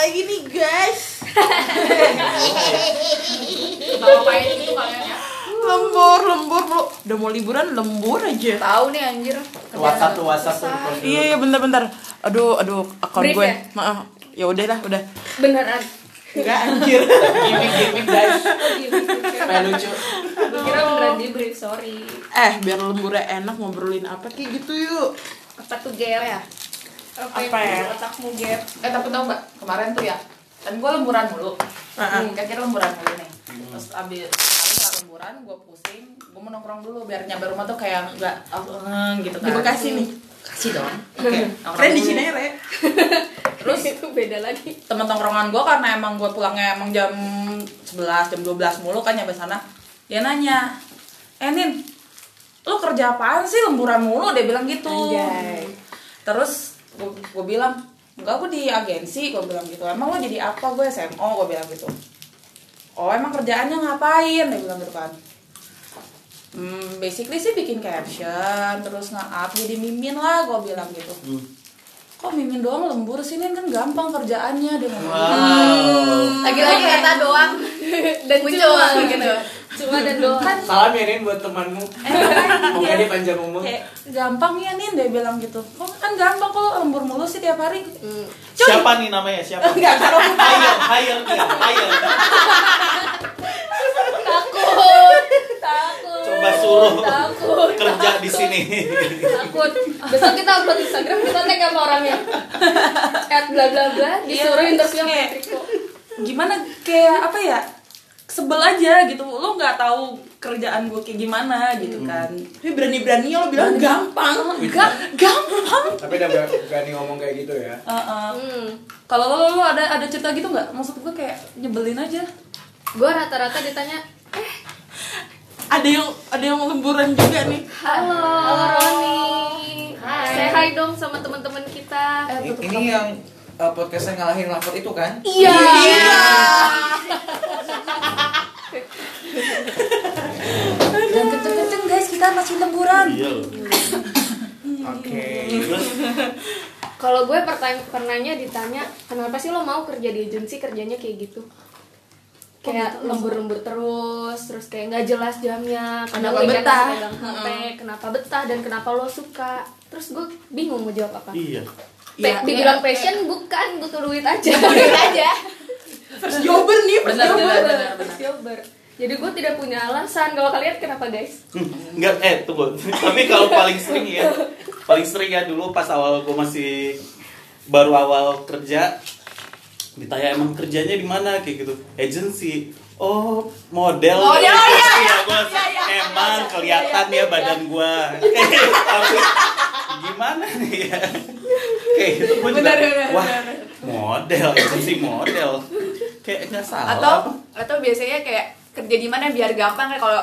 lagi nih guys. Ngapain gitu kalian ya. Lembur, lembur mulu Udah mau liburan lembur aja. Tahu nih anjir. WhatsApp tuh WhatsApp tuh. Iya, iya bentar-bentar Aduh, aduh, akun gue. ya? Maaf, ya udah lah, udah. Beneran. Enggak anjir. Gimik gimik guys. Oh Supaya lucu. Kira beneran di brief, sorry. Eh, biar lemburnya enak ngobrolin apa kayak gitu yuk. Apa tuh gap ya? Apa ya? Otakmu gap? Eh tapi tau gak kemarin tuh ya kan gue lemburan mulu. Ah. hmm, kan kita lemburan mulu nih. Terus abis setelah lemburan gue pusing gue mau nongkrong dulu biar nyampe rumah tuh kayak nggak eh, gitu kan. Di Bekasi nih. Kasih dong. Oke. Nongkrong Keren di sini ya, Re terus itu beda lagi. temen tongkrongan gue karena emang gue pulangnya emang jam 11 jam 12 mulu kan nyampe sana dia nanya eh Nin lu kerja apaan sih lemburan mulu? Dia bilang gitu. Anjay. terus gue bilang enggak gue di agensi. Gue bilang gitu. Emang lo jadi apa? Gue SMO gue bilang gitu. Oh emang kerjaannya ngapain? Dia bilang gitu kan. Hmm, basically sih bikin caption terus nge-up jadi mimin lah gue bilang gitu. Hmm. kok mimin doang lembur sih kan gampang kerjaannya. Dia ngomong Wow. Lagi-lagi kata doang. Dan cuma gitu Cuma dan doang kan Salam ya Rin buat temanmu. eh, makanya Semoga dia- panjang umur. kayak gampang ya Nin dia bilang gitu kok kan gampang kok lembur mulu sih tiap hari Hmm. Cuy. Siapa nih namanya? Siapa? Enggak, Hire, hire nih, hire. Takut Takut Coba suruh Takut kerja di sini. Takut Besok kita upload Instagram Kita tag sama orangnya At bla bla bla Disuruh Iya, interview sama kayak- Triko gimana kayak apa ya sebel aja gitu. Lo nggak tahu kerjaan gue kayak gimana gitu kan. Tapi berani-berani lo bilang gampang. Gak gampang. Tapi udah ber- berani ngomong kayak gitu ya. Uh-uh. Hmm. Kalau lo, lo ada ada cerita gitu nggak? Maksud gue kayak nyebelin aja. Gue rata-rata ditanya Ada yang ada yang lemburan juga nih. Halo, Halo. Roni. Hai. Say hi dong sama teman-teman kita. Eh, Ini yang uh, podcastnya ngalahin lapor itu kan? Iya. Dan kenceng-kenceng guys. Kita masih lemburan Iya loh. Oke. Terus? Kalau gue pertanyaan pernahnya ditanya Kenapa sih lo mau kerja di agensi? Kerjanya kayak gitu. Kayak lembur-lembur terus terus kayak nggak jelas jamnya. Kenapa betah? HP, kenapa betah dan kenapa lo suka? Terus gue bingung mau jawab apa. Iya. Iya. dibilang passion bukan butuh duit aja duit aja First jobber nih, first Benar, jobber benar, benar. First jobber. jadi gue tidak punya alasan kalau kalian kenapa guys Enggak, eh tunggu. Tapi kalau paling sering ya, paling sering ya dulu pas awal gue masih baru awal kerja, ditanya emang kerjanya di mana kayak gitu, agency. Oh, model. Model, iya, Agency ya, gua emang kelihatan ya badan gua. Tapi gimana nih ya? Kayak gitu gua juga, Benar, benar, wah, benar. model, agency model. Kayak nggak salah. atau atau biasanya kayak kerja di mana biar gampang kan kalau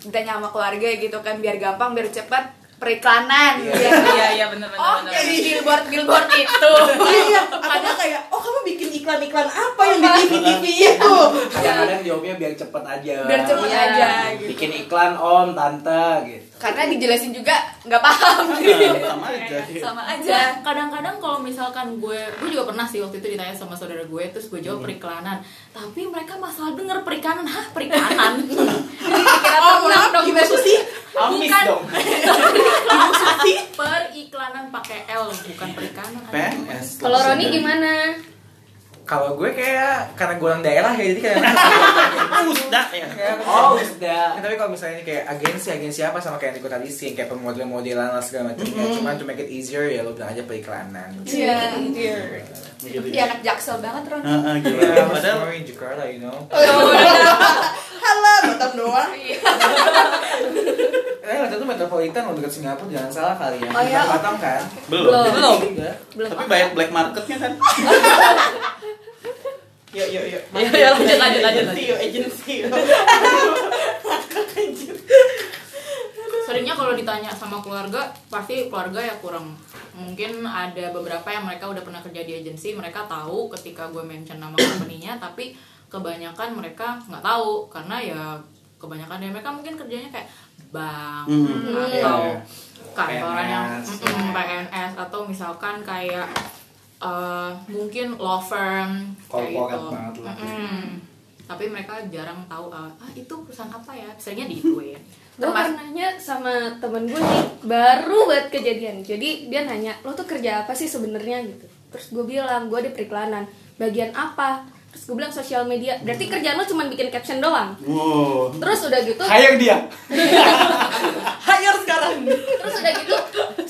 ditanya sama keluarga gitu kan biar gampang biar cepat periklanan Iya. iya iya benar benar oh jadi billboard billboard itu Iya, atau kayak, oh kamu bikin iklan-iklan apa yang di TV-TV itu? Kadang-kadang jawabnya biar cepet aja. biar cepet Iya. aja gitu Bikin iklan om, tante gitu. Karena dijelasin juga nggak paham Nah, sama aja. sama aja Enggak, kadang-kadang kalau misalkan gue gue juga pernah sih waktu itu ditanya sama saudara gue terus gue Hmm. jawab periklanan tapi mereka masalah denger perikanan hah perikanan kira Oh, maaf, dong Susi. Amis Bukan. dong. Ibu Susi. periklanan pakai L bukan perikanan PNS. kalau Roni gimana Kalau gue kayak karena gue orang daerah ya jadi kayak Usda ya. Oh, Nah, tapi kalau misalnya kayak agensi agensi apa sama kayak yang tadi sih kayak pemodel-modelan lah segala macam ya cuman to make it easier ya lo bilang aja periklanan iya Gitu. Iya anak jaksel banget Ron Heeh, gitu. Iya, Padahal in Jakarta, you know. Halo, Batam doang. Eh, waktu itu metropolitan lo dekat Singapura jangan salah kali ya. Oh, iya. Batam kan? belum. Belum. Belum Tapi banyak black marketnya kan. Yuk, yuk, yuk. Iya, iya, lanjut, lanjut, lanjut, Agency, yuk, agency. yuk. seringnya kalau ditanya sama keluarga pasti keluarga ya kurang mungkin ada beberapa yang mereka udah pernah kerja di agensi mereka tahu ketika gue mention nama company-nya tapi kebanyakan mereka nggak tahu karena ya kebanyakan dari mereka mungkin kerjanya kayak bank Hmm, atau iya. kantoran yang PNS. mm, PNS atau misalkan kayak eh, mungkin law firm kayak gitu. banget lah. Mm-mm. Tapi mereka jarang tahu ah ah, itu perusahaan apa ya? Seringnya digituin. gue Termas- pernah nanya sama temen gue nih baru buat kejadian jadi dia nanya lo tuh kerja apa sih sebenarnya gitu terus gue bilang gue di periklanan bagian apa terus gue bilang sosial media berarti kerjaan lo cuma bikin caption doang Wow. terus udah gitu Hire dia. Hire sekarang. terus udah gitu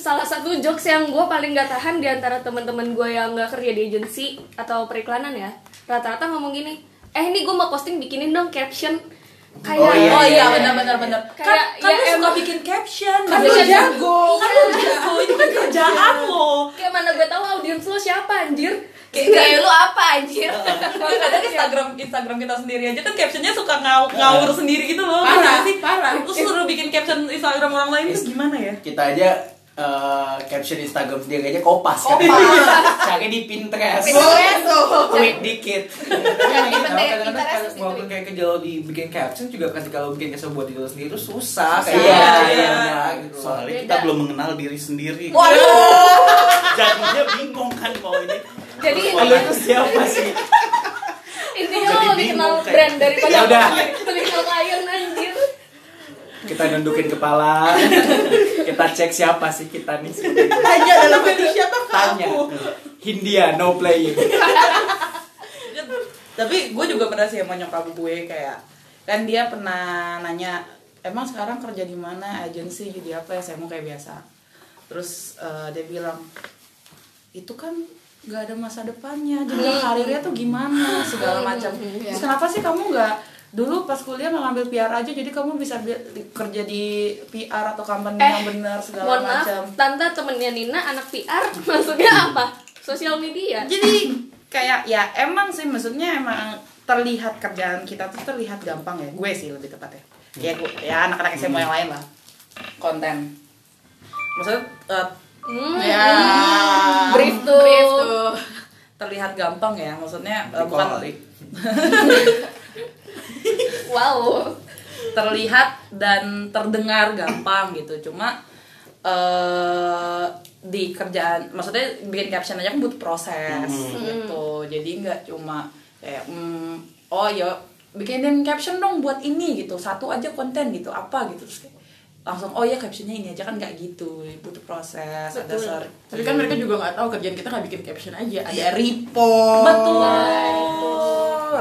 salah satu jokes yang gue paling gak tahan di antara teman-teman gue yang gak kerja di agensi atau periklanan ya rata-rata ngomong gini eh ini gue mau posting bikinin dong caption kayak Oh, iya, oh iya iya. benar benar benar. Kan Kayak, kan ya lu suka bikin caption, Kan kan lu jago, kan lu jago. Itu kan kerjaan lo. kayak mana gue tahu audiens lo siapa anjir Kayak gaya lu apa anjir? kadang Instagram Instagram kita sendiri aja kan captionnya suka ngaw ngawur sendiri gitu loh. Parah, sih? parah. Terus suruh bikin caption Instagram orang lain itu gimana ya? Kita aja eh, caption Instagram sendiri aja kopas. kan? Cari di Pinterest. Pinterest tuh. Tweet dikit. Nah, penting kadang-kadang kalau- walaupun kayak kerja lo dibikin caption juga ketika lo bikin caption buat diri lo sendiri itu susah. Kayak Iya, iya, iya. gitu. Soalnya Beda. kita belum mengenal diri sendiri. Waduh. Jadinya bingung kan mau ini. jadi Oh, lo itu siapa sih? intinya Jadi lo lebih kenal brand daripada Ya udah. lebih kenal klien anjir Kita nundukin kepala. kita cek siapa sih kita nih sebenarnya. Tanya dalam hati siapa Tanya. kamu? Hindia no playing. Tapi gue juga pernah sih sama nyokap gue kayak kan dia pernah nanya emang sekarang kerja di mana agensi jadi apa ya saya mau kayak biasa terus eh, dia bilang itu kan nggak ada masa depannya jadi karirnya tuh gimana segala macam terus kenapa sih kamu nggak dulu pas kuliah nggak ngambil PR aja jadi kamu bisa kerja di PR atau company yang benar segala mohon maaf macam. tante temennya Nina anak PR maksudnya apa? Sosial media? Jadi kayak ya emang sih maksudnya emang terlihat kerjaan kita tuh terlihat gampang ya. Gue sih lebih tepatnya. Ya gue ya anak-anak SMA yang lain lah. Konten. Maksudnya eh, Hmm, ya brief tuh, Brief tuh. terlihat gampang ya maksudnya eh, Workaholic. wow. Terlihat dan terdengar gampang gitu. Cuma eh di kerjaan maksudnya bikin caption aja kan butuh proses gitu. Jadi nggak cuma kayak hmm, oh ya bikinin caption dong buat ini gitu. Satu aja konten gitu. Apa? gitu. Terus kayak langsung oh ya captionnya ini aja kan nggak gitu. Butuh proses ada Betul. ser Tapi kan mereka juga nggak tahu kerjaan kita nggak bikin caption aja, ada report. betul.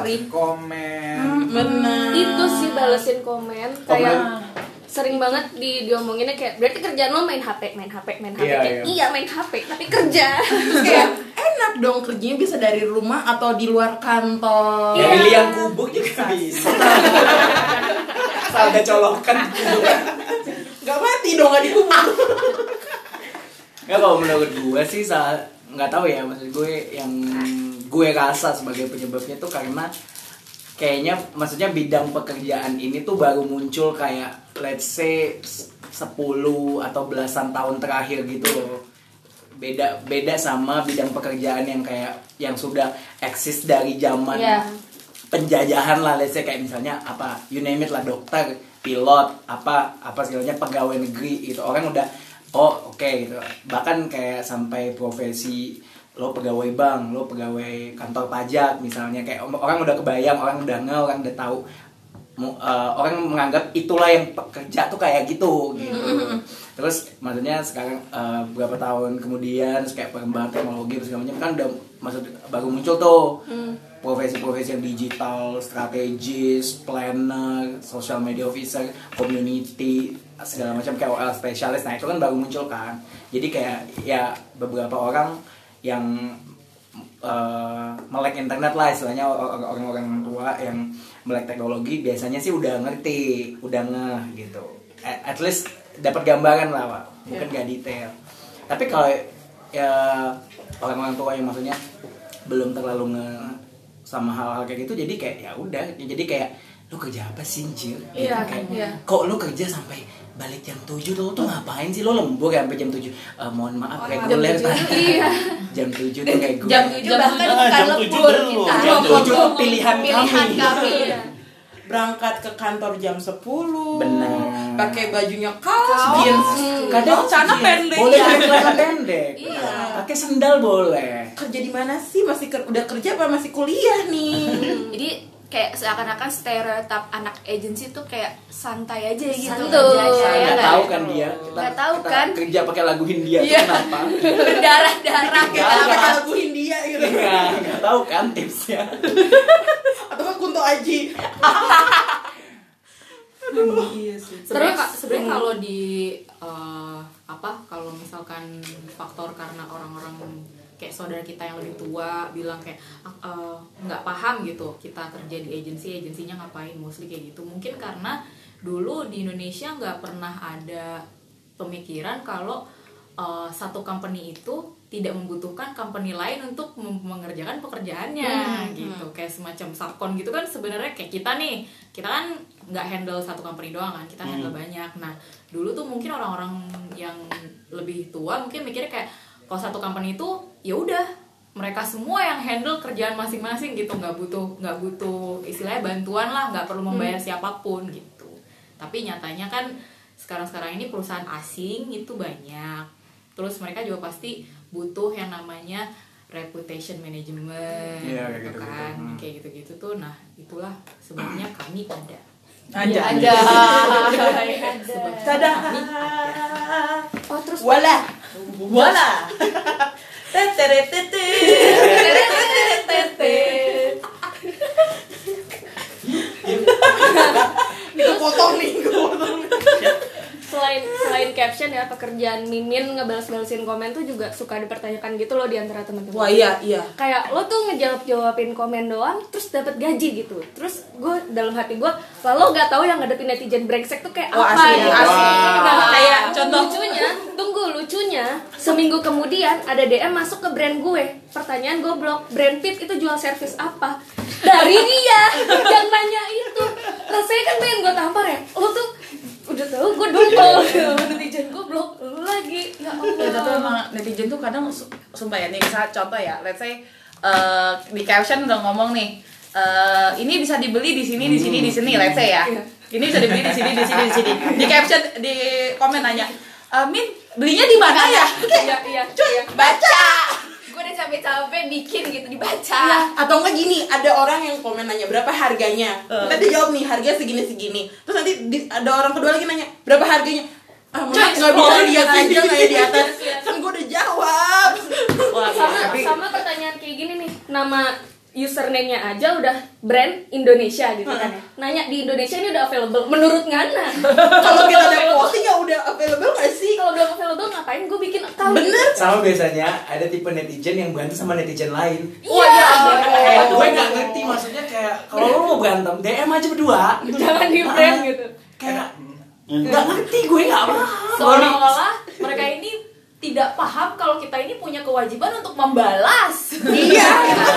Rip komen. Benar itu sih balesin komen kayak sering banget di diomonginnya kayak berarti kerjaan lo main HP main HP main HP Iya, kayak iya. iya main HP tapi kerja Terus kayak enak dong kerjanya bisa dari rumah atau di luar kantor. Ya milih yang kubuk juga bisa. Asal ada colokan. nggak mati dong nggak dikubur Nggak kalau menurut gue sih saat nggak tahu ya maksud gue yang gue rasa sebagai penyebabnya tuh karena kayaknya maksudnya bidang pekerjaan ini tuh baru muncul kayak let's say 10 atau belasan tahun terakhir gitu loh. Beda beda sama bidang pekerjaan yang kayak yang sudah eksis dari zaman Iya. penjajahan lah let's say kayak misalnya apa you name it lah dokter pilot apa apa segalanya pegawai negeri gitu. Orang udah oh oke gitu. Bahkan kayak sampai profesi lo pegawai bank lo pegawai kantor pajak misalnya kayak orang udah kebayang orang udah nge orang udah tahu eh, orang menganggap itulah yang pekerja tuh kayak gitu gitu. Terus maksudnya sekarang eh, beberapa tahun kemudian kayak perkembangan teknologi segala macam kan udah maksud baru muncul tuh profesi-profesi yang digital strategis planner social media officer community segala macam kayak OL spesialis. Nah itu kan baru muncul kan. Jadi kayak ya beberapa orang yang eh, melek internet lah istilahnya or- orang-orang tua yang melek teknologi biasanya sih udah ngerti udah ngeh gitu at, at least dapat gambaran lah pak mungkin gak detail tapi kalau ya orang-orang tua yang maksudnya belum terlalu nge sama hal-hal kayak gitu jadi kayak ya udah jadi kayak lu kerja apa sih Jir? Gitu, Iya, kayak, iya. kok lu kerja sampai balik jam 7 lu tuh ngapain sih lu lembur ya sampai jam 7 Eh, mohon maaf reguler jam tujuh, tadi iya. jam 7 tuh reguler jam Itu bahkan Ah, bukan jam lembur tujuh kita. Jam tujuh pilihan Pilihan kami. kami. Iya. berangkat ke kantor jam 10 Benar. pakai bajunya kaos, jeans Kadang celana pendek Boleh pakai celana pendek. Iya. Pakai sendal boleh. kerja di mana sih masih ker- udah kerja apa masih kuliah nih Jadi kayak seakan-akan stereotip anak agency tuh kayak santai aja gitu Santuy. kerjanya, ya Nggak nggak? tahu kan dia. Kita, Nggak tahu kita kan. Kerja pakai lagu Hindia tuh Iya. kenapa? berdarah-darah kita pakai lagu Hindia gitu Nggak nggak tahu kan tipsnya. atau kan Kunto Aji iya sih sebenarnya ka- sebenarnya kalau di eh, apa kalau misalkan faktor karena orang-orang kayak saudara kita yang lebih tua bilang kayak "Ah, eh, nggak paham gitu kita kerja di agensi agensinya ngapain mostly kayak gitu. Mungkin karena dulu di Indonesia nggak pernah ada pemikiran kalau eh, satu company itu tidak membutuhkan company lain untuk mengerjakan pekerjaannya gitu. Kayak semacam subcon gitu kan sebenarnya kayak kita nih kita kan nggak handle satu company doang kan kita handle banyak. Nah dulu tuh mungkin orang-orang yang lebih tua mungkin mikirnya kayak kalau satu company itu ya udah mereka semua yang handle kerjaan masing-masing gitu nggak butuh nggak butuh istilahnya bantuan lah nggak perlu membayar siapa pun gitu tapi nyatanya kan sekarang-sekarang ini perusahaan asing itu banyak terus mereka juga pasti butuh yang namanya reputation management Iya, kayak gitu gitu-gitu. kan Hmm. kayak gitu-gitu tuh nah itulah sebenarnya kami ada aja Ada. Tada. Oh terus Wala. Wala. Ini kepotong nih, kepotong nih. Selain selain caption ya pekerjaan mimin ngebales-balesin komen tuh juga suka dipertanyakan gitu loh di antara teman-teman. Wah iya iya. kayak lo tuh ngejawab jawabin komen doang terus dapat gaji gitu terus gue dalam hati gue lalu nggak tahu yang ngadepin netizen brengsek tuh kayak Wah, apa asli, gitu. asli. Nah, Kayak contoh. lucunya tunggu lucunya seminggu kemudian ada DM masuk ke brand gue pertanyaan goblok brand Pit itu jual servis apa dari dia yang nanya itu rasanya kan pengen gue tampar ya lo tuh udah tahu gue dumpel netizen goblok lu lagi. Ya Ya, tapi Allah emang netizen tuh kadang su- sumpah ya nih misalnya contoh ya let's say eh, di caption udah ngomong nih eh, ini bisa dibeli di sini di sini di sini let's say ya. Iya. ini bisa dibeli di sini di sini di sini. Di caption di komen nanya "Eh, Min belinya di mana ya? Iya iya iya. Baca. gue capek-capek bikin gitu dibaca. Atau enggak gini ada orang yang komen nanya berapa harganya? Kita dia jawab nih harga segini segini terus nanti di- ada orang kedua lagi nanya berapa harganya? Ah nggak bisa lihat aja ya di atas. Kan gue udah jawab. Wah, sama tapi sama pertanyaan kayak gini nih nama username-nya aja udah brand Indonesia gitu kan ya. Nanya di Indonesia ini udah available? Menurut Ngana. Kalau kita ada posting ya udah available nggak sih? Kalau belum available ngapain gue bikin account? Bener. Sama biasanya ada tipe netizen yang berantem sama netizen lain. Wah, ya ampun. Kayak gue nggak ngerti maksudnya kayak kalau lo mau berantem DM aja berdua. jangan di brand gitu. Kayak nggak ngerti gue nggak paham. seolah-olah mereka ini tidak paham kalau kita ini punya kewajiban untuk membalas. Iya.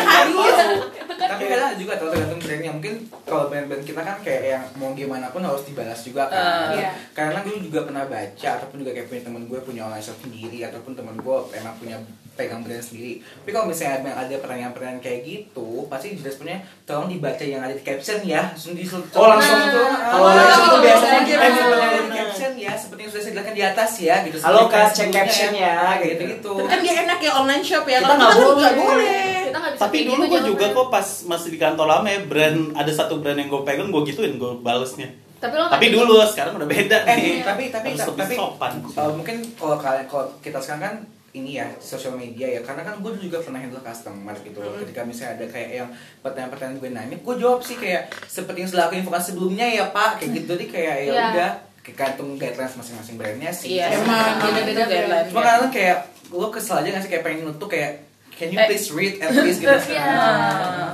Harus tapi kadang juga tergantung tergantung brandnya. Mungkin kalau brand-brand kita kan kayak yang mau gimana pun harus dibalas juga kan. Eh, iya. karena gue juga pernah baca ataupun juga kayak punya temen gue punya online shop sendiri ataupun temen gue emang punya pegang brand sendiri tapi kalau misalnya ada pertanyaan-pertanyaan kayak gitu pasti jelas punya tolong dibaca yang ada di caption ya langsung di Oh, langsung. itu Kalau Ah, langsung tuh gitu. biasanya gitu. yang ada di caption ya seperti yang sudah saya jelaskan di atas ya gitu Halo, Kak, cek sebelumnya captionnya, kayak gitu. gitu tapi kan dia enak ya online shop ya Kita nggak kita kan boleh. nggak boleh kita Tapi dulu gitu gue juga kok pas masih di kantor lama ya brand ada satu brand yang gue pegang gue gituin gue balesnya. tapi lo Tapi nggak- dulu sekarang udah beda Eh, nih. tapi tapi Harus lebih tapi sopan. uh, mungkin kalau kalian kalau kita sekarang kan ini ya sosial media ya. Karena kan gue juga pernah handle customer gitu. Loh ketika misalnya ada kayak yang pertanyaan-pertanyaan gue nanya gue jawab sih kayak seperti yang sudah aku infokan sebelumnya ya pak kayak gitu. Jadi kayak ya Iya. udah tergantung guidelines masing-masing brandnya sih. Iya Cuma- emang beda-beda itu deadline cuma kadang kayak gue kesel aja gak sih kayak pengen nutup kayak can you Eh. please read at least? gitu. Iya. Ah,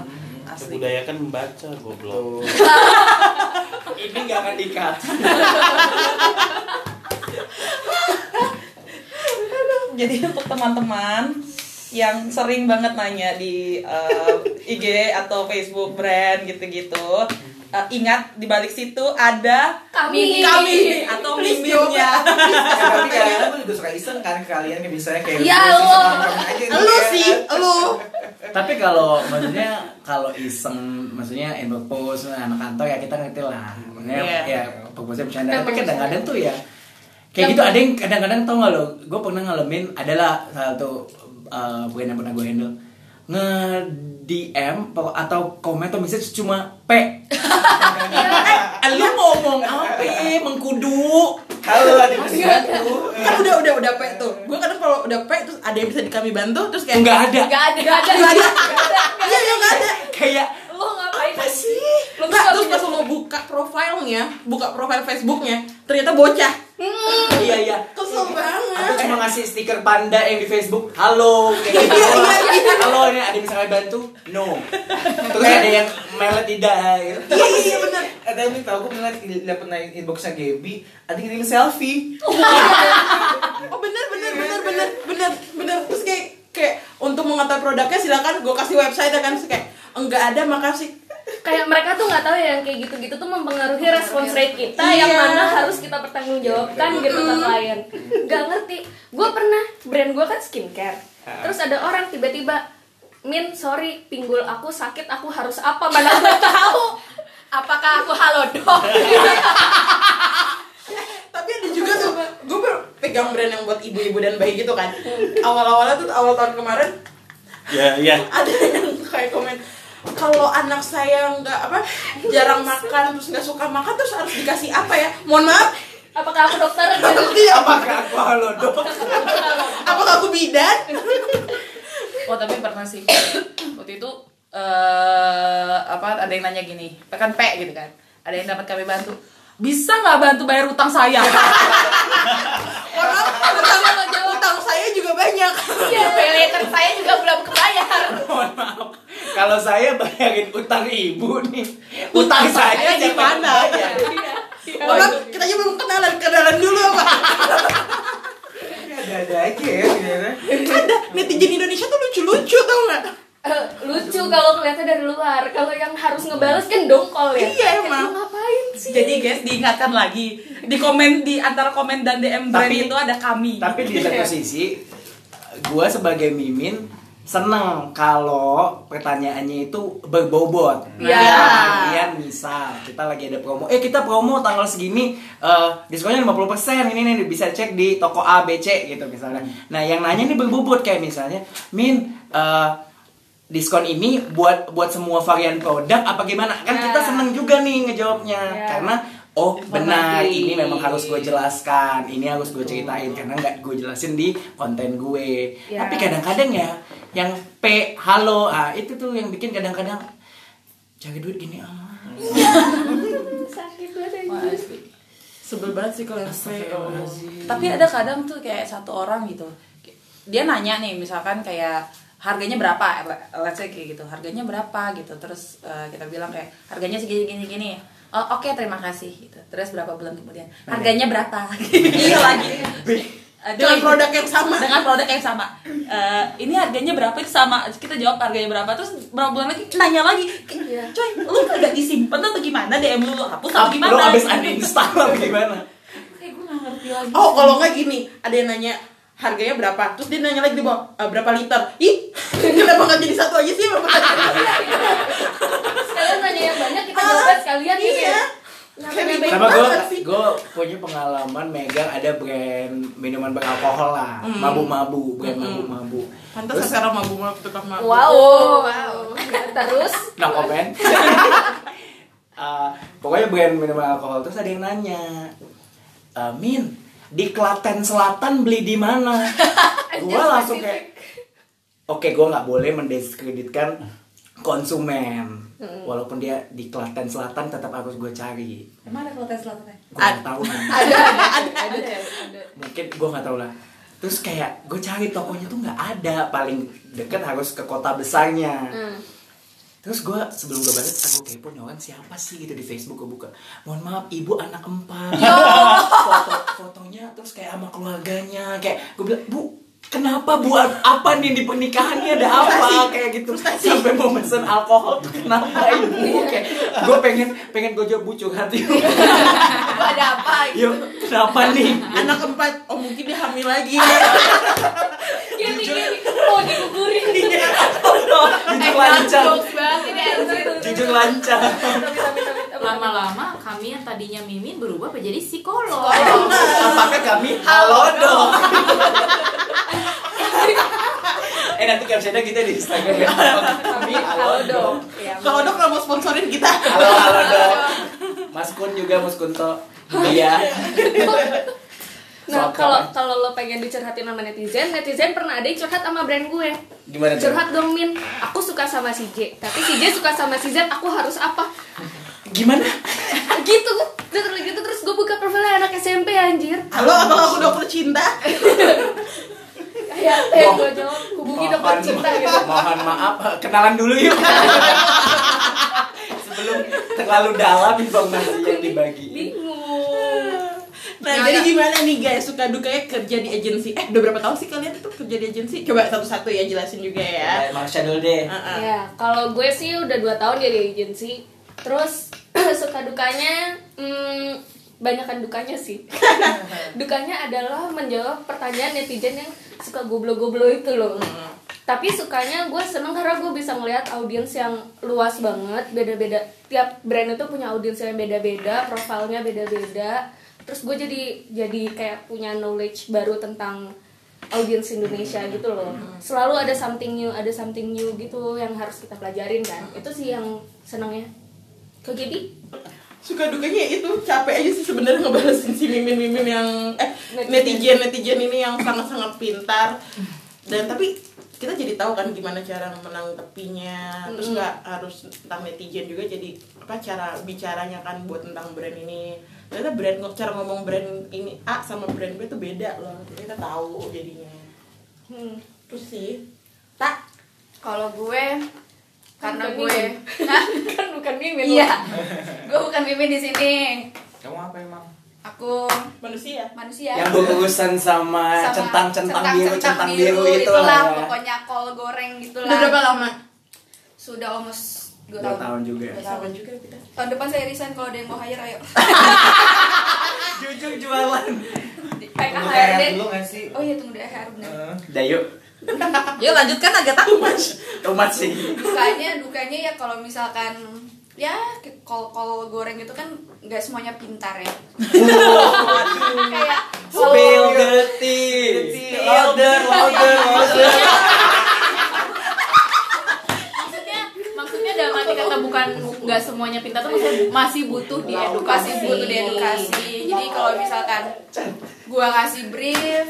asli Kebudayakan membaca goblok. Ini nggak akan dikat. jadi untuk teman-teman yang sering banget nanya di uh, IG atau Facebook brand gitu-gitu uh, ingat di balik situ ada Kami. kami atau miminnya tapi kadang gue juga suka iseng kan ke kalian kayak misalnya kayak Ya gue sih Allah. suka komen aja nih, lu ya sih kan. lu Tapi kalau maksudnya kalau iseng maksudnya inbox post anak kantor ya kita ngerti lah. Maksudnya Iya. ya purpose bercanda. Tapi kadang-kadang tuh ya kayak gitu ada yang kadang-kadang tau gak lo? Gue pernah ngalamin adalah satu uh, brand yang pernah gue handle. Nge DM atau komen atau message cuma P. Eh, lu ngomong apa? Mengkudu. Halo ada bantu. kan udah udah udah pe tuh. Gue kadang kalau udah pe terus ada yang bisa di kami bantu terus kayak nggak ada. Gak ada. Gak ada. nggak ada. Iya iya nggak ada. Kayak apa sih? Lo nggak tuh terus pas lo buka profilnya buka profil Facebooknya ternyata bocah. Iya iya. Kesel atau banget. Cuma ngasih stiker panda yang di Facebook halo kayak gitu. Iya, iya, iya. halo ini ada yang bisa kalian bantu? No. Terus ada yang melet tidak gitu. iya iya iya benar Ada yang tahu gue pernah lihat pernah inboxnya Gaby, ada yang ngirim selfie. oh benar benar benar benar benar benar terus kayak kayak untuk mengetahui produknya silakan gue kasih website kan. Kayak enggak ada makasih kayak mereka tuh nggak tahu ya yang kayak gitu-gitu tuh mempengaruhi respons rate kita yang Iya. mana harus kita pertanggungjawabkan gitu ke klien nggak ngerti. Gue pernah brand gue kan skincare. Terus ada orang tiba-tiba min sorry pinggul aku sakit aku harus apa? Mana gue tahu. Apakah aku halo dok? tapi ada juga tuh gue pegang brand yang buat ibu-ibu dan bayi gitu kan. Awal-awalnya tuh awal tahun kemarin Ya, ya. ada yang kayak komen kalau anak saya nggak apa jarang makan terus nggak suka makan terus harus dikasih apa ya? Mohon maaf. Apakah aku dokter? Iya. apakah aku? Halo dok. Apakah aku bidan? Oh tapi pernah sih. Waktu itu eh apa ada yang nanya gini, kan P gitu kan, ada yang dapat kami bantu, bisa nggak bantu bayar utang saya? maaf utang, utang saya juga banyak Iya, paylater saya juga belum kebayar. mohon maaf. Kalau saya bayarin utang ibu nih. Utang saya di mana maaf kita aja belum kenalan kenalan dulu apa Ada-ada aja ya. gitu. ada. Netizen Indonesia tuh lucu-lucu tau nggak? Eh, lucu kalau ngeliatnya dari luar. Kalau yang harus ngebales kan dongkol ya. Iya, Kayak, emang. "Lu ngapain sih? Jadi guys diingatkan lagi. Di komen di antara komen dan DM brand Tapi- itu ada kami. tapi di satu sisi gue sebagai mimin seneng kalau pertanyaannya itu berbobot Iya. Kemudian misal kita lagi ada promo eh kita promo tanggal segini eh, diskonnya 50% ini nih bisa cek di toko A B C gitu misalnya nah yang nanya ini berbobot kayak misalnya min eh, diskon ini buat buat semua varian produk apa gimana kan kita Nah. seneng juga nih ngejawabnya Iya. karena oh benar ini memang harus gue jelaskan ini harus gue ceritain karena nggak gue jelasin di konten gue Ya. tapi kadang-kadang ya yang P halo ah itu tuh yang bikin kadang-kadang cari duit gini ah sakit banget. Sebel banget sih kalau yang P. Tapi ada kadang tuh kayak satu orang gitu. Dia nanya nih misalkan kayak harganya berapa? Let's say kayak gitu. Harganya berapa gitu. Terus eh, kita bilang kayak harganya segini gini gini. Oh, oke terima kasih gitu. Terus berapa bulan kemudian? Harganya berapa? Iya lagi. Dengan produk yang sama dengan produk yang sama. Eh, ini harganya berapa itu sama. Kita jawab harganya berapa terus berapa bulan lagi nanya lagi. Iya. Coy, lu gak disimpan atau gimana DM lu lu hapus atau gimana? lo abis uninstall apa gimana gue gak ngerti lagi. oh kalau nggak gini ada yang nanya harganya berapa terus dia nanya lagi di bawah "Eh, berapa liter ih kenapa nggak jadi satu aja sih berapa sekalian nanya yang banyak kita jawab sekalian gitu iya. ya. Sama gue gue punya pengalaman megang ada brand minuman beralkohol lah. Hmm. mabu-mabu brand mabu-mabu. Pantas sekarang mabuk mabuk tukang mabuk wow, wow. terus. No comment Eh, pokoknya brand minuman alkohol terus ada yang nanya "Eh, Min di Klaten Selatan beli di mana? Gue langsung kayak oke gue nggak boleh mendiskreditkan konsumen. Walaupun dia di Klaten Selatan tetap harus gue cari. Mana kalau tes selatan? gue nggak tahu. Ada ada ada ada. Mungkin gue nggak tahu lah. Terus kayak gue cari tokonya tuh nggak ada. Paling deket harus ke kota besarnya. Hmm. terus gue sebelum gue balik aku kepo orang siapa sih? Gitu di Facebook gue buka mohon maaf ibu anak empat. Foto fotonya terus kayak sama keluarganya. Kayak gue bilang bu kenapa buat apa nih di pernikahannya? Ada apa? Kayak gitu. Sampai mau pesen alkohol tuh kenapa ibu kayak gue pengen pengen gue jawab bu curhat yuk Lu ada apa? yuk kenapa nih? Anak keempat oh mungkin dia hamil lagi. Gini gini mau digugurin. Iya. banget ini anjir. Jujur lancang. Lama-lama kami yang tadinya mimin berubah menjadi psikolog Apakah kami halo dong? eh nanti captionnya kita di Instagram ya. Kami halo dong. Iya, Kalau dok nggak mau sponsorin kita. Halo halo dong. Mas Kun juga Mas Kunto. Iya. Nah, kalau kalau lo pengen dicurhatin sama netizen, netizen pernah ada yang curhat sama brand gue. Gimana tuh? Curhat dong Min, aku suka sama si J, tapi si J suka sama si Z, aku harus apa? Gimana? gitu, terus gitu terus gue buka profilnya anak SMP anjir. Halo, kalau aku dokter cinta. Kayak eh gue jawab hubungi dokter cinta gitu. mohon maaf, kenalan dulu yuk. Sebelum terlalu dalam informasi yang dibagi. Bingung. Nah, jadi gimana nih guys suka dukanya kerja di agensi? Eh, udah berapa tahun sih kalian tuh kerja di agensi? Coba satu-satu ya jelasin juga ya. Ya, Marsha dulu deh. Heeh. Ya, kalau gue sih udah dua tahun jadi agensi. Terus suka dukanya, hmm, banyakan dukanya sih. dukanya adalah menjawab pertanyaan netizen yang suka goblo-goblo itu loh. Tapi sukanya gue seneng karena gue bisa ngeliat audiens yang luas banget, beda-beda. Tiap brand itu punya audiens yang beda-beda, profilnya beda-beda. Terus gue jadi jadi kayak punya knowledge baru tentang audiens Indonesia gitu loh. Selalu ada something new, ada something new gitu yang harus kita pelajarin kan. Itu sih yang senengnya. Kau jadi? Suka dukanya itu capek aja sih sebenarnya ngebalesin si mimin-mimin yang eh Netizen. netizen-netizen ini yang sangat-sangat pintar. Dan tapi kita jadi tahu kan gimana cara menanggapinya terus nggak harus tentang netizen juga jadi apa cara bicaranya kan buat tentang brand ini ternyata brand cara ngomong brand ini A sama brand B itu beda loh jadi kita tahu jadinya Hmm. terus sih tak Kalau gue karena Bukan gue kan bukan mimin. Iya. gue bukan mimin di sini. Kamu apa emang? Aku manusia manusia. Yang berurusan sama Sama centang-centang biru, centang biru itu itulah lah. ya. pokoknya kol goreng gitulah. udah berapa lama Sudah almost dua tahun. tahun juga. Dua tahun. juga kita Tahun depan saya resign kalau ada yang mau hire ayo. Jujur jualan. PKHRD. kayak dulu gak sih? Oh iya tunggu deh HR bener. Eh, Dayu. Yuk lanjutkan agak tahu mas Umat sih. Dukanya dukanya ya kalau misalkan ya kol kol goreng itu kan nggak semuanya pintar ya. Kayak Spill the tea. Louder, louder, louder. maksudnya maksudnya dalam arti kata bukan nggak semuanya pintar tuh maksudnya masih butuh diedukasi masih butuh diedukasi. Jadi kalau misalkan gua ngasih brief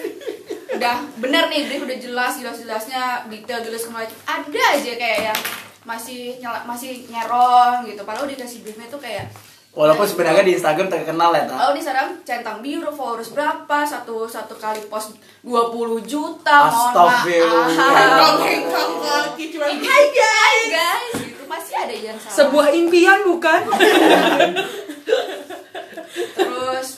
udah bener nih brief udah jelas jelas jelasnya detail jelas semua ada aja kayak yang masih nyala, masih nyerong gitu. Padahal udah kasih briefnya tuh kayak Walaupun sebenarnya di Instagram terkenal ya, tak? Oh di sekarang centang biru followers berapa? Satu satu kali post 20 juta Astagfirullah. kaki cuma Hai guys guys gitu. Masih ada yang salah. Sebuah impian bukan? Terus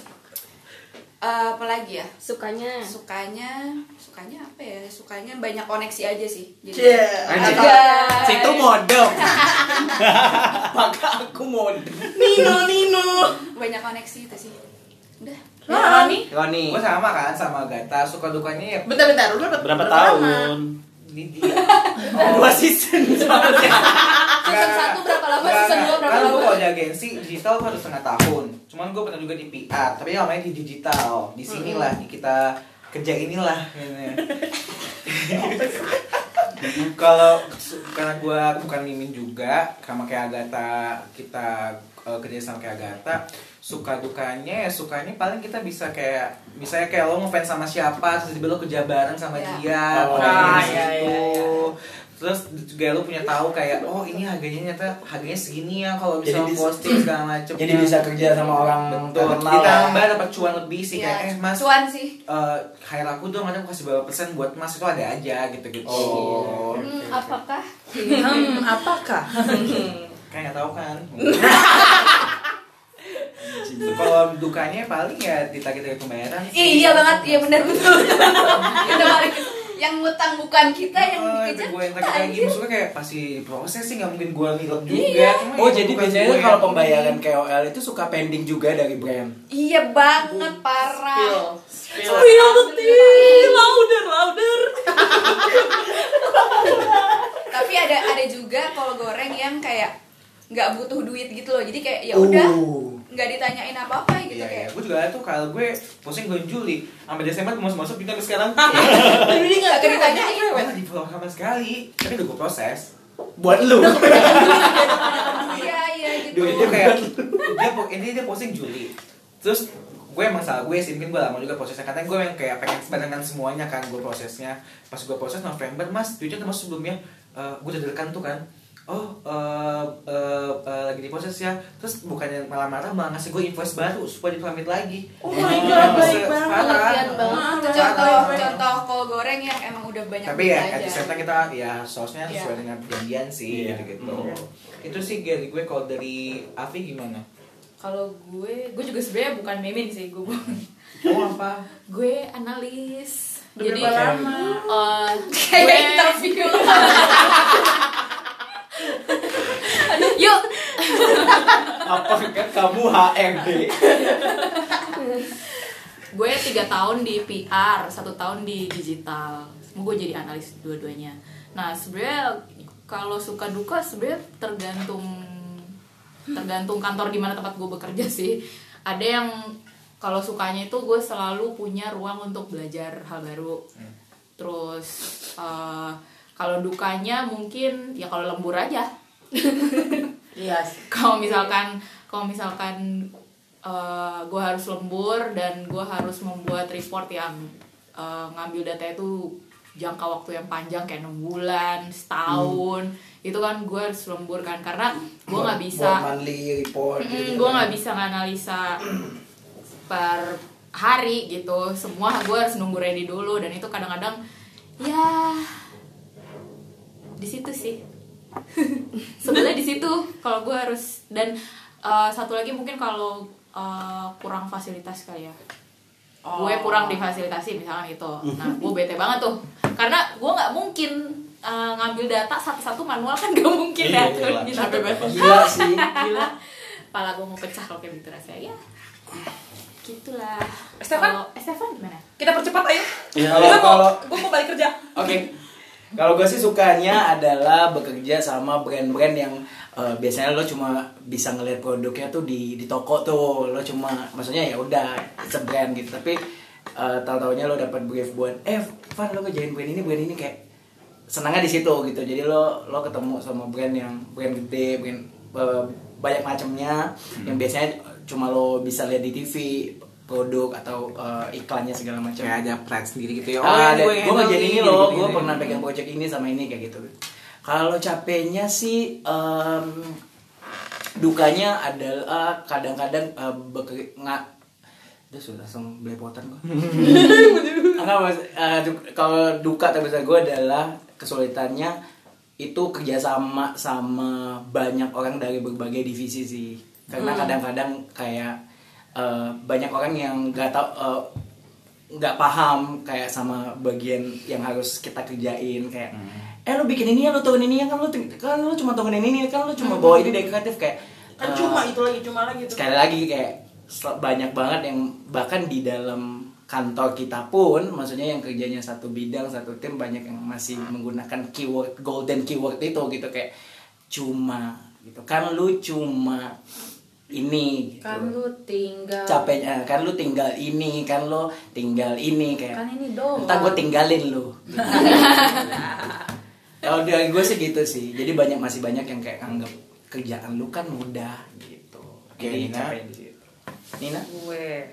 eh, apa lagi ya Sukanya. sukanya sukanya apa ya sukanya banyak koneksi aja sih jadi Yeah. Anjir. Situ modem. Maka aku modem. Nino Nino banyak koneksi itu sih udah Nah, nih Roni. Gue sama kan sama Gata suka dukanya ya bentar bentar lu berapa, Berapa lama? tahun? di dia. Dua season soalnya. season satu berapa lama season Kan gue kalau di agensi digital baru setengah tahun. Cuman gue pernah juga di PR, tapi namanya di digital. Di sinilah di kita kerja inilah. kalau karena gue bukan mimin juga, sama kayak Agatha kita eh, kerja sama kayak Agatha suka dukanya ya sukanya paling kita bisa kayak misalnya kayak lo ngefans sama siapa terus tiba lo kerja bareng sama Ya. dia Oh, kayak iya, gitu. iya, iya. Terus juga lo punya tahu kayak oh ini harganya ternyata harganya segini ya kalau Jadi bisa bisa- posting segala macam Jadi bisa kerja sama orang betul kita lah. tambah dapat cuan lebih sih ya kayak eh mas cuan sih eh hire aku dong ada aku kasih berapa persen buat mas itu ada aja gitu gitu Oh. Hmm, apakah? hmm, apakah kayak nggak tahu kan kalau dukanya paling ya ditagih tagih pembayaran sih. iya banget iya benar betul Udah balik. Yang ngutang bukan kita yang Oh, dikejar gue yang kita anjir. maksudnya kayak pasti proses sih nggak mungkin gue ngilang juga Iya. Cuma Oh ya jadi biasanya gue kalau pembayaran ini. KOL itu suka pending juga dari brand. iya banget parah spill spill tea louder louder tapi ada ada juga kol goreng yang kayak nggak butuh duit gitu loh jadi kayak ya udah Uh. Nggak ditanyain apa apa gitu Iya, iya. kayak Gue juga tuh kalau gue posting bulan Juli sampai Desember gue masuk masuk pindah ke sekarang. jadi nggak Tapi ditanya ditanyain cewek di follow sama sekali, tapi udah gue proses. Buat lu. iya iya gitu dia kayak dia ini dia posting Juli. Terus gue emang salah gue sih mungkin gue lama juga prosesnya karena gue yang kayak pengen sebenarnya semuanya kan gue prosesnya pas gue proses November mas duitnya termasuk sebelumnya eh, gue udah tuh kan oh eh, eh, eh, lagi diproses ya terus bukannya malah marah malah ngasih gue invoice baru supaya dipamit lagi Oh my God, baik banget. banget. itu contoh contoh kol goreng yang emang udah banyak tapi ya at the aja. same time kita ya sausnya Iya. sesuai dengan perjanjian sih Iya. gitu gitu itu sih dari gue kalau dari Avi gimana Kalau gue, gue juga sebenarnya bukan mimin sih, gue oh apa gue analis. Udah Jadi berapa lama? eh, kayak gue interview yuk Apakah kamu HMD? gue tiga tahun di PR satu tahun di digital. Gue jadi analis dua-duanya. Nah sebenarnya kalau suka duka sebenarnya tergantung tergantung kantor di mana tempat gue bekerja sih. Ada yang kalau sukanya itu gue selalu punya ruang untuk belajar hal baru. Terus eh, kalau dukanya mungkin ya kalau lembur aja Iya. kalau misalkan kalau misalkan gue harus lembur dan gue harus membuat report yang eh, ngambil data itu jangka waktu yang panjang kayak enam bulan setahun itu kan gue harus lembur kan karena gue nggak bisa Buat monthly report gitu. gue nggak bisa nganalisa per hari gitu semua gue harus nunggu ready dulu dan itu kadang-kadang ya di situ sih sebenarnya di situ kalau gue harus dan eh, satu lagi mungkin kalau eh, kurang fasilitas kali ya gue kurang difasilitasi misalkan itu nah gue bete banget tuh karena gue nggak mungkin eh, ngambil data satu-satu manual kan gak mungkin ya. Gila sih. gila pala gue mau pecah kalau kayak gitu rasanya ya gitulah Stefan? Stefan gimana Kita percepat ayo. Iya, Kalau Gue mau, kalau gue mau balik kerja. Oke. Kalau gue sih sukanya adalah bekerja sama brand-brand yang eh, biasanya lo cuma bisa ngeliat produknya tuh di di toko tuh. Lo cuma maksudnya ya udah sebrand gitu. Tapi eh, tahu-taunya lo dapat brief buat eh Van lo kerjain brand ini brand ini kayak senangnya di situ gitu. Jadi lo lo ketemu sama brand yang brand gede, brand eh, banyak macamnya yang biasanya cuma lo bisa lihat di TV produk atau eh, iklannya segala macam. kayak ada plan sendiri gitu ya Ah, ada, gue gue ngerjain ini loh, gue pernah pegang project ini sama ini kayak gitu. Kalau capeknya sih, em, dukanya adalah kadang-kadang uh, bekerja nggak, Udah sudah langsung belepotan gue. Enggak mas, eh, kalau duka terbesar gue adalah kesulitannya itu kerjasama sama banyak orang dari berbagai divisi sih. Karena kadang-kadang kayak eh, banyak orang yang nggak tahu eh, nggak paham kayak sama bagian yang harus kita kerjain kayak eh lu bikin ini ya lu turun ini ya kan lu kan lu cuma turunin ini kan lu cuma bawa ini dari kreatif kayak Kan eh, cuma itu lagi, cuma lagi tuh. sekali lagi kayak banyak banget yang bahkan di dalam kantor kita pun maksudnya yang kerjanya satu bidang satu tim banyak yang masih menggunakan keyword golden keyword itu gitu kayak cuma gitu. Kan lu cuma ini gitu. Kan lu tinggal. capeknya kan lu tinggal ini kan lu tinggal ini kayak Kan ini doang. entah gue tinggalin lu kalau dari gue sih gitu sih jadi banyak masih banyak yang kayak anggap kerjaan lu kan mudah gitu Oke, jadi Nina. capek di situ Nina gue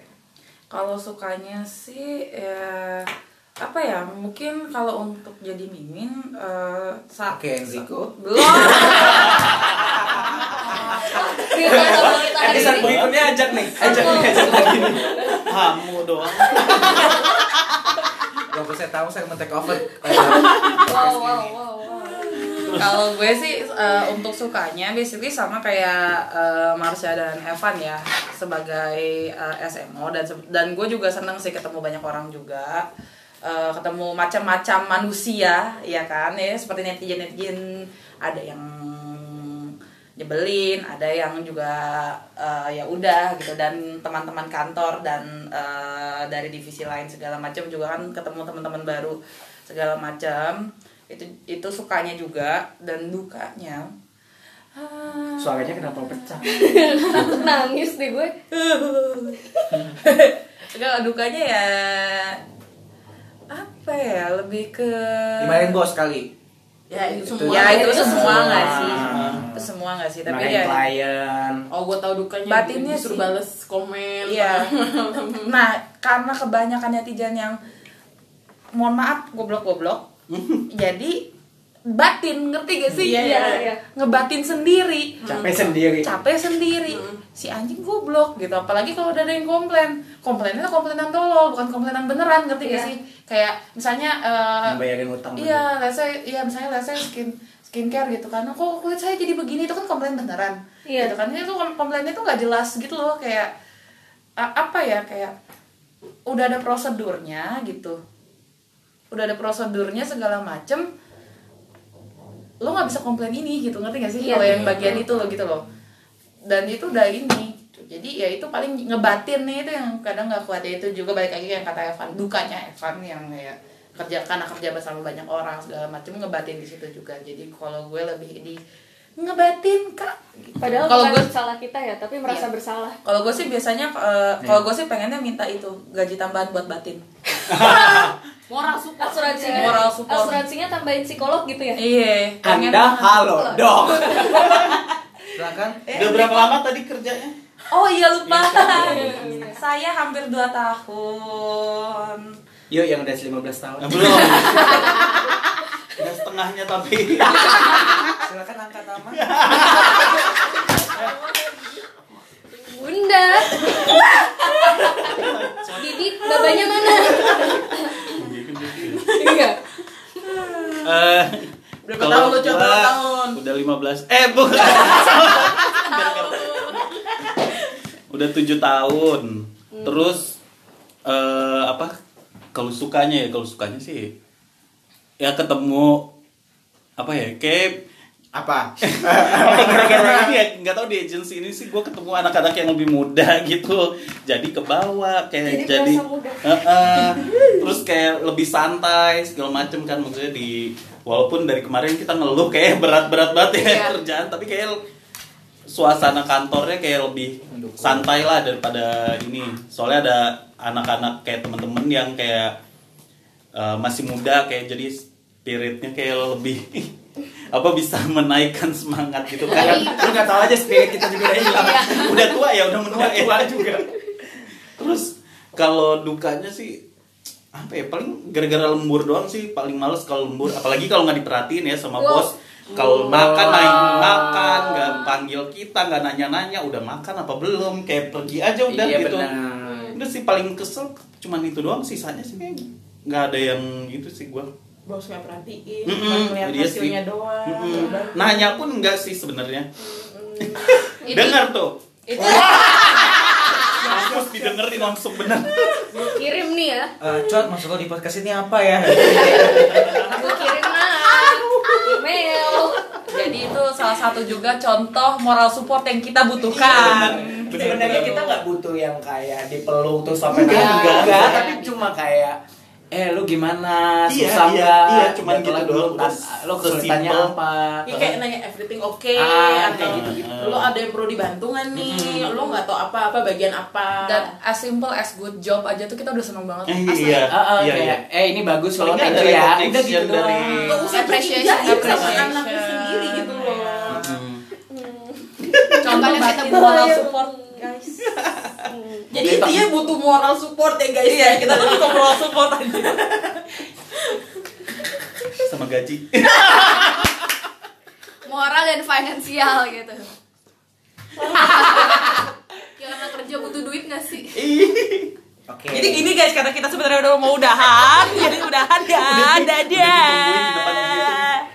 kalau sukanya sih ya apa ya mungkin kalau untuk jadi mimin eh sa- Oke, Enrico. sa- belum episode berikutnya ajak nih ajak nih ajak lagi nih. Kamu doang. Gak usah tahu saya mau take over. wow wow wow, wow. kalau gue sih eh, untuk sukanya basically sama kayak eh, Marsha dan Evan ya sebagai eh, SMO dan dan gue juga seneng sih ketemu banyak orang juga. Eh, ketemu macam-macam manusia ya kan? Ya seperti netizen netizen ada yang nyebelin ada yang juga eh, ya udah gitu. Dan teman-teman kantor dan eh, dari divisi lain segala macam juga kan ketemu teman-teman baru segala macam. Itu itu sukanya juga dan dukanya ah, Suaranya kenapa pecah? nangis deh gue. Enggak dukanya ya apa ya lebih ke Dimarahin bos kali. ya itu Itu- semua. ya itu Itu semua semua. nggak sih itu semua nggak sih tapi ya klien. oh gue tau dukanya Batinnya disuruh sih. bales komen Iya. Nah, karena kebanyakan netizen yang mohon maaf goblok-goblok. jadi batin ngerti gak sih? Iya, iya, iya. Ngebatin sendiri. Capek sendiri. Capek sendiri. Si anjing goblok gitu. Apalagi kalau udah ada yang komplain. Komplainnya komplainan tolol, bukan komplainan beneran, ngerti gak Iya. sih? Kayak misalnya eh, Membayarin utang. Iya, say, iya misalnya let's say skin skincare gitu kan. Kok kulit saya jadi begini itu kan komplain beneran. Iya. Gitu kan. Itu kom- komplainnya tuh nggak jelas gitu loh kayak apa ya kayak udah ada prosedurnya gitu. Udah ada prosedurnya segala macem lo nggak bisa komplain ini gitu ngerti gak sih Iya. kalau yang bagian itu lo gitu loh dan itu udah ini jadi ya itu paling ngebatin nih itu yang kadang nggak kuat ya itu juga balik lagi yang kata Evan dukanya Evan yang kayak kerja karena kerja bersama banyak orang segala macam ngebatin di situ juga jadi kalau gue lebih di ngebatin kak padahal kalau gue salah kita ya tapi merasa Iya. bersalah kalau gue sih biasanya eh, kalau gue sih pengennya minta itu gaji tambahan buat batin moral support asuransinya Moral support. asuransinya tambahin psikolog gitu ya iya pengen Anda banget. halo dong. Silakan. Udah berapa lama tadi kerjanya? oh iya lupa saya hampir 2 tahun Yuk yang udah 15 tahun. Nah, belum. Udah setengahnya tapi. Silakan angkat nama. bunda Didi babanya mana iya Eh, Berapa tahun lu, gua Berapa tahun? Udah 15. Eh, bukan. udah 7 tahun. Terus eh apa? Kalau sukanya ya, kalau sukanya sih ya ketemu apa ya? Kayak Apa? gara-gara ini ya nggak tahu di agency ini sih gue ketemu anak-anak yang lebih muda gitu jadi ke bawah kayak Jadi jadi, muda. Heeh. terus kayak lebih santai segala macem kan maksudnya di walaupun dari kemarin kita ngeluh kayak berat-berat banget ya Iya. kerjaan tapi kayak suasana kantornya kayak lebih santai lah daripada ini soalnya ada anak-anak kayak temen-temen yang kayak eh, masih muda kayak jadi spiritnya kayak lebih apa bisa menaikkan semangat gitu kan Lu nggak tahu aja spirit kita juga udah hilang. udah tua ya udah menua ya. tua juga. terus kalau dukanya sih apa ya paling gara-gara lembur doang sih paling males kalau lembur apalagi kalau nggak diperhatiin ya sama Wow. bos kalau makan naik makan nggak panggil kita nggak nanya-nanya udah makan apa belum kayak pergi aja udah Iya gitu benar. Udah sih paling kesel cuman itu doang sisanya sih. Kayak nggak ada yang gitu sih gua. Bos nggak perhatiin Mm-mm, cuma ngeliat iya hasilnya sih. doang. Mm-mm. udah. nanya pun enggak sih sebenarnya. Dengar tuh. Itu harus didengerin langsung bener. Gue kirim nih ya. Eh, Cot, maksud lo di podcast ini apa ya? gue kirim lah. Email. Jadi itu salah satu juga contoh moral support yang kita butuhkan Sebenarnya kita nggak butuh yang kayak dipeluk terus sampai Enggak, nangis. enggak, enggak, enggak. tapi cuma kayak eh lu gimana Iya, susah iya, nggak iya, cuman Udah gitu doang, belum? udah lo kesulitannya sesimpel. apa Ya, kayak nanya everything oke Ah, atau kayak gitu-gitu. lo ada yang perlu dibantu nggak nih lo nggak tahu apa-apa bagian apa dan as simple as good job aja tuh kita udah seneng banget Eh, Asli. iya Ah, ah, iya kayak iya eh ini bagus loh Paling thank ada you ya udah gitu dari- doang usah Appreciation, dijahin sama appreciation. anaknya sendiri gitu. Contohnya batin moral support guys. Jadi intinya butuh moral support ya guys. Iya. Kita tuh butuh moral support aja. Sama gaji. Moral dan finansial gitu. Ya karena kerja butuh duit gak sih? Oke. Jadi gini guys karena kita sebenarnya udah mau udahan. Jadi udahan ya dadah